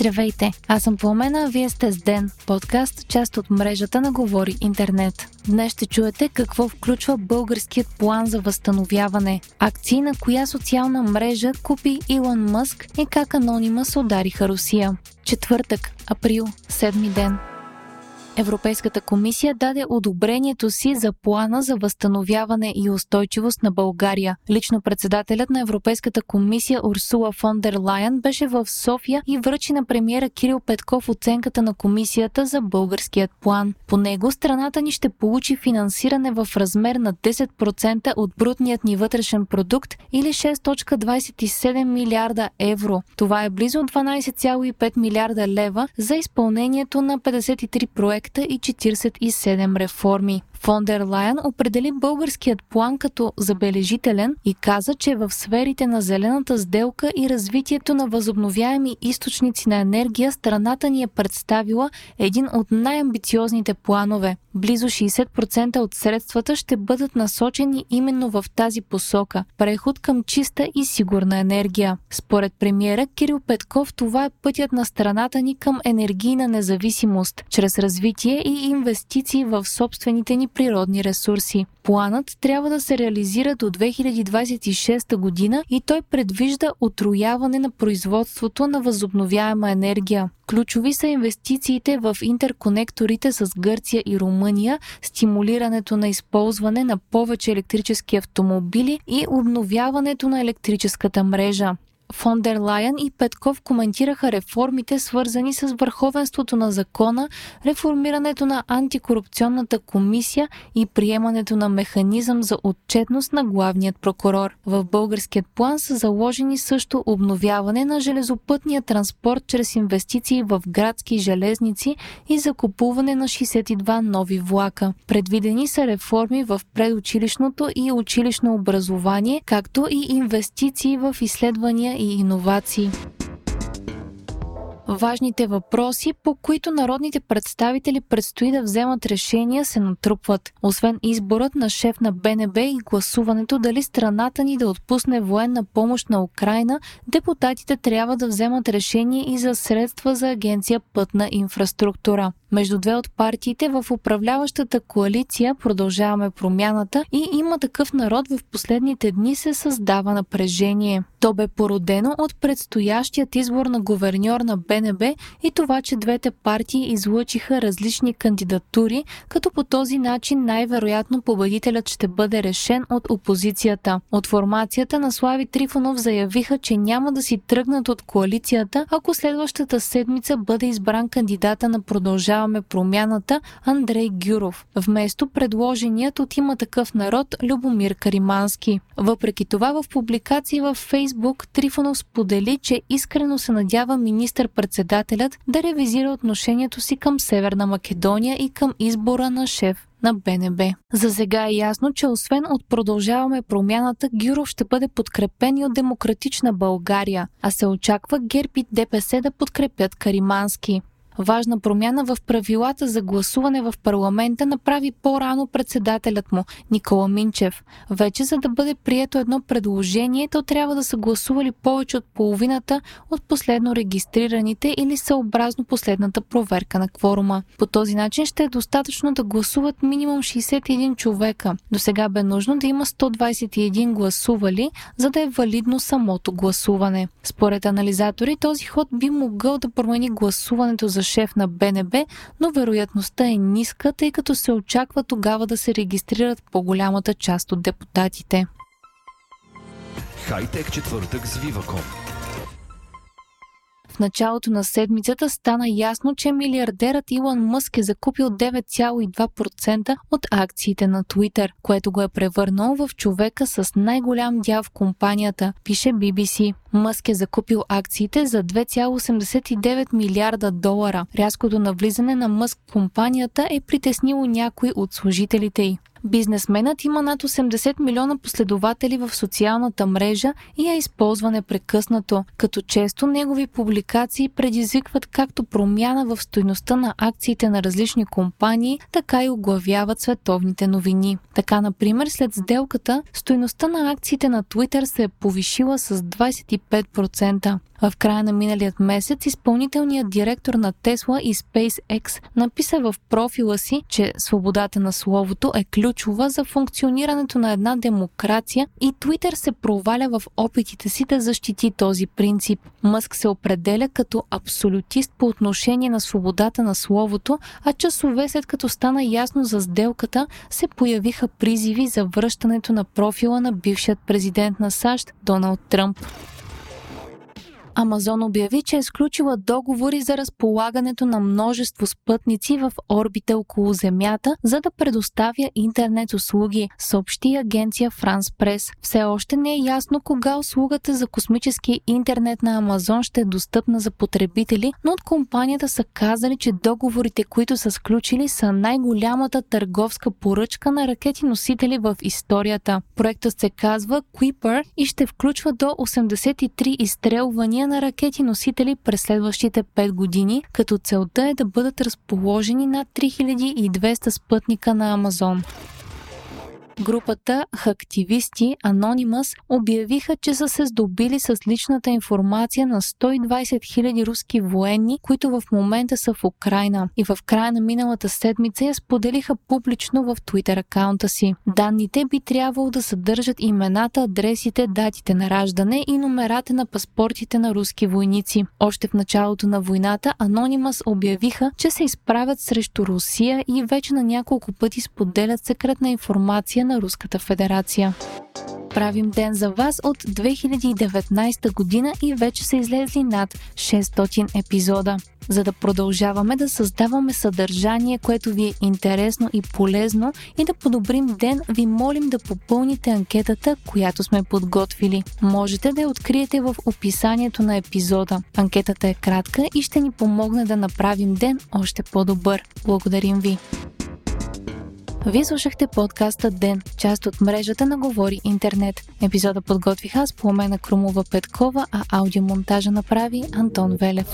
Здравейте, аз съм Пламена, вие сте с Ден, подкаст, част от мрежата на Говори Интернет. Днес ще чуете какво включва българският план за възстановяване, акции на коя социална мрежа купи Илон Мъск и как анонима удариха Русия. Четвъртък, април, седми ден – Европейската комисия даде одобрението си за плана за възстановяване и устойчивост на България. Лично председателят на Европейската комисия Урсула фон дер Лайен беше в София и връчи на премиера Кирил Петков оценката на комисията за българският план. По него страната ни ще получи финансиране в размер на 10% от брутният ни вътрешен продукт или 6.27 милиарда евро. Това е близо 12,5 милиарда лева за изпълнението на 53 проекта проекта и 47 реформи. Фондер Лайен определи българският план като забележителен и каза, че в сферите на зелената сделка и развитието на възобновяеми източници на енергия страната ни е представила един от най-амбициозните планове. Близо 60% от средствата ще бъдат насочени именно в тази посока – преход към чиста и сигурна енергия. Според премиера Кирил Петков това е пътят на страната ни към енергийна независимост, чрез развитие и инвестиции в собствените ни природни ресурси. Планът трябва да се реализира до 2026 година и той предвижда отрояване на производството на възобновяема енергия. Ключови са инвестициите в интерконекторите с Гърция и Румъния, стимулирането на използване на повече електрически автомобили и обновяването на електрическата мрежа. Фон дер Лайен и Петков коментираха реформите, свързани с върховенството на закона, реформирането на антикорупционната комисия и приемането на механизъм за отчетност на главният прокурор. В българският план са заложени също обновяване на железопътния транспорт чрез инвестиции в градски железници и закупуване на 62 нови влака. Предвидени са реформи в предучилищното и училищно образование, както и инвестиции в изследвания и иновации. Важните въпроси, по които народните представители предстои да вземат решения, се натрупват. Освен изборът на шеф на БНБ и гласуването дали страната ни да отпусне военна помощ на Украина, депутатите трябва да вземат решение и за средства за агенция Пътна инфраструктура между две от партиите в управляващата коалиция Продължаваме промяната и има такъв народ в последните дни се създава напрежение. То бе породено от предстоящият избор на говерньор на БНБ и това, че двете партии излъчиха различни кандидатури, като по този начин най-вероятно победителят ще бъде решен от опозицията. От формацията на Слави Трифонов заявиха, че няма да си тръгнат от коалицията, ако следващата седмица бъде избран кандидата на Продължаваме продължаваме промяната Андрей Гюров, вместо предложеният от има такъв народ Любомир Каримански. Въпреки това в публикации в Фейсбук Трифонов сподели, че искрено се надява министър-председателят да ревизира отношението си към Северна Македония и към избора на шеф на БНБ. За сега е ясно, че освен от продължаваме промяната, Гюров ще бъде подкрепен и от Демократична България, а се очаква ГЕРБ и ДПС да подкрепят Каримански. Важна промяна в правилата за гласуване в парламента направи по-рано председателят му, Никола Минчев. Вече за да бъде прието едно предложение, то трябва да са гласували повече от половината от последно регистрираните или съобразно последната проверка на кворума. По този начин ще е достатъчно да гласуват минимум 61 човека. До сега бе нужно да има 121 гласували, за да е валидно самото гласуване. Според анализатори, този ход би могъл да промени гласуването за шеф на БНБ, но вероятността е ниска, тъй като се очаква тогава да се регистрират по-голямата част от депутатите. Хайтек четвъртък с Viva.com началото на седмицата стана ясно, че милиардерът Илон Мъск е закупил 9,2% от акциите на Twitter, което го е превърнал в човека с най-голям дял в компанията, пише BBC. Мъск е закупил акциите за 2,89 милиарда долара. Рязкото навлизане на Мъск компанията е притеснило някои от служителите й. Бизнесменът има над 80 милиона последователи в социалната мрежа и я използва непрекъснато, като често негови публикации предизвикват както промяна в стойността на акциите на различни компании, така и оглавяват световните новини. Така, например, след сделката, стойността на акциите на Twitter се е повишила с 25 25%. В края на миналият месец изпълнителният директор на Tesla и SpaceX написа в профила си, че свободата на словото е ключова за функционирането на една демокрация и Twitter се проваля в опитите си да защити този принцип. Мъск се определя като абсолютист по отношение на свободата на словото, а часове след като стана ясно за сделката, се появиха призиви за връщането на профила на бившият президент на САЩ Доналд Тръмп. Амазон обяви, че е сключила договори за разполагането на множество спътници в орбита около Земята, за да предоставя интернет услуги, съобщи агенция France Press. Все още не е ясно кога услугата за космически интернет на Амазон ще е достъпна за потребители, но от компанията са казали, че договорите, които са сключили, са най-голямата търговска поръчка на ракети носители в историята. Проектът се казва Kuiper и ще включва до 83 изстрелвания на ракети-носители през следващите 5 години, като целта е да бъдат разположени над 3200 спътника на Амазон. Групата Хактивисти Anonymous обявиха, че са се здобили с личната информация на 120 000 руски военни, които в момента са в Украина и в края на миналата седмица я споделиха публично в Twitter акаунта си. Данните би трябвало да съдържат имената, адресите, датите на раждане и номерата на паспортите на руски войници. Още в началото на войната Anonymous обявиха, че се изправят срещу Русия и вече на няколко пъти споделят секретна информация на Руската федерация. Правим ден за вас от 2019 година и вече са излезли над 600 епизода. За да продължаваме да създаваме съдържание, което ви е интересно и полезно и да подобрим ден, ви молим да попълните анкетата, която сме подготвили. Можете да я откриете в описанието на епизода. Анкетата е кратка и ще ни помогне да направим ден още по-добър. Благодарим ви! Вие слушахте подкаста Ден, част от мрежата на Говори Интернет. Епизода подготвих аз, Пламена Крумова Петкова, а аудиомонтажа направи Антон Велев.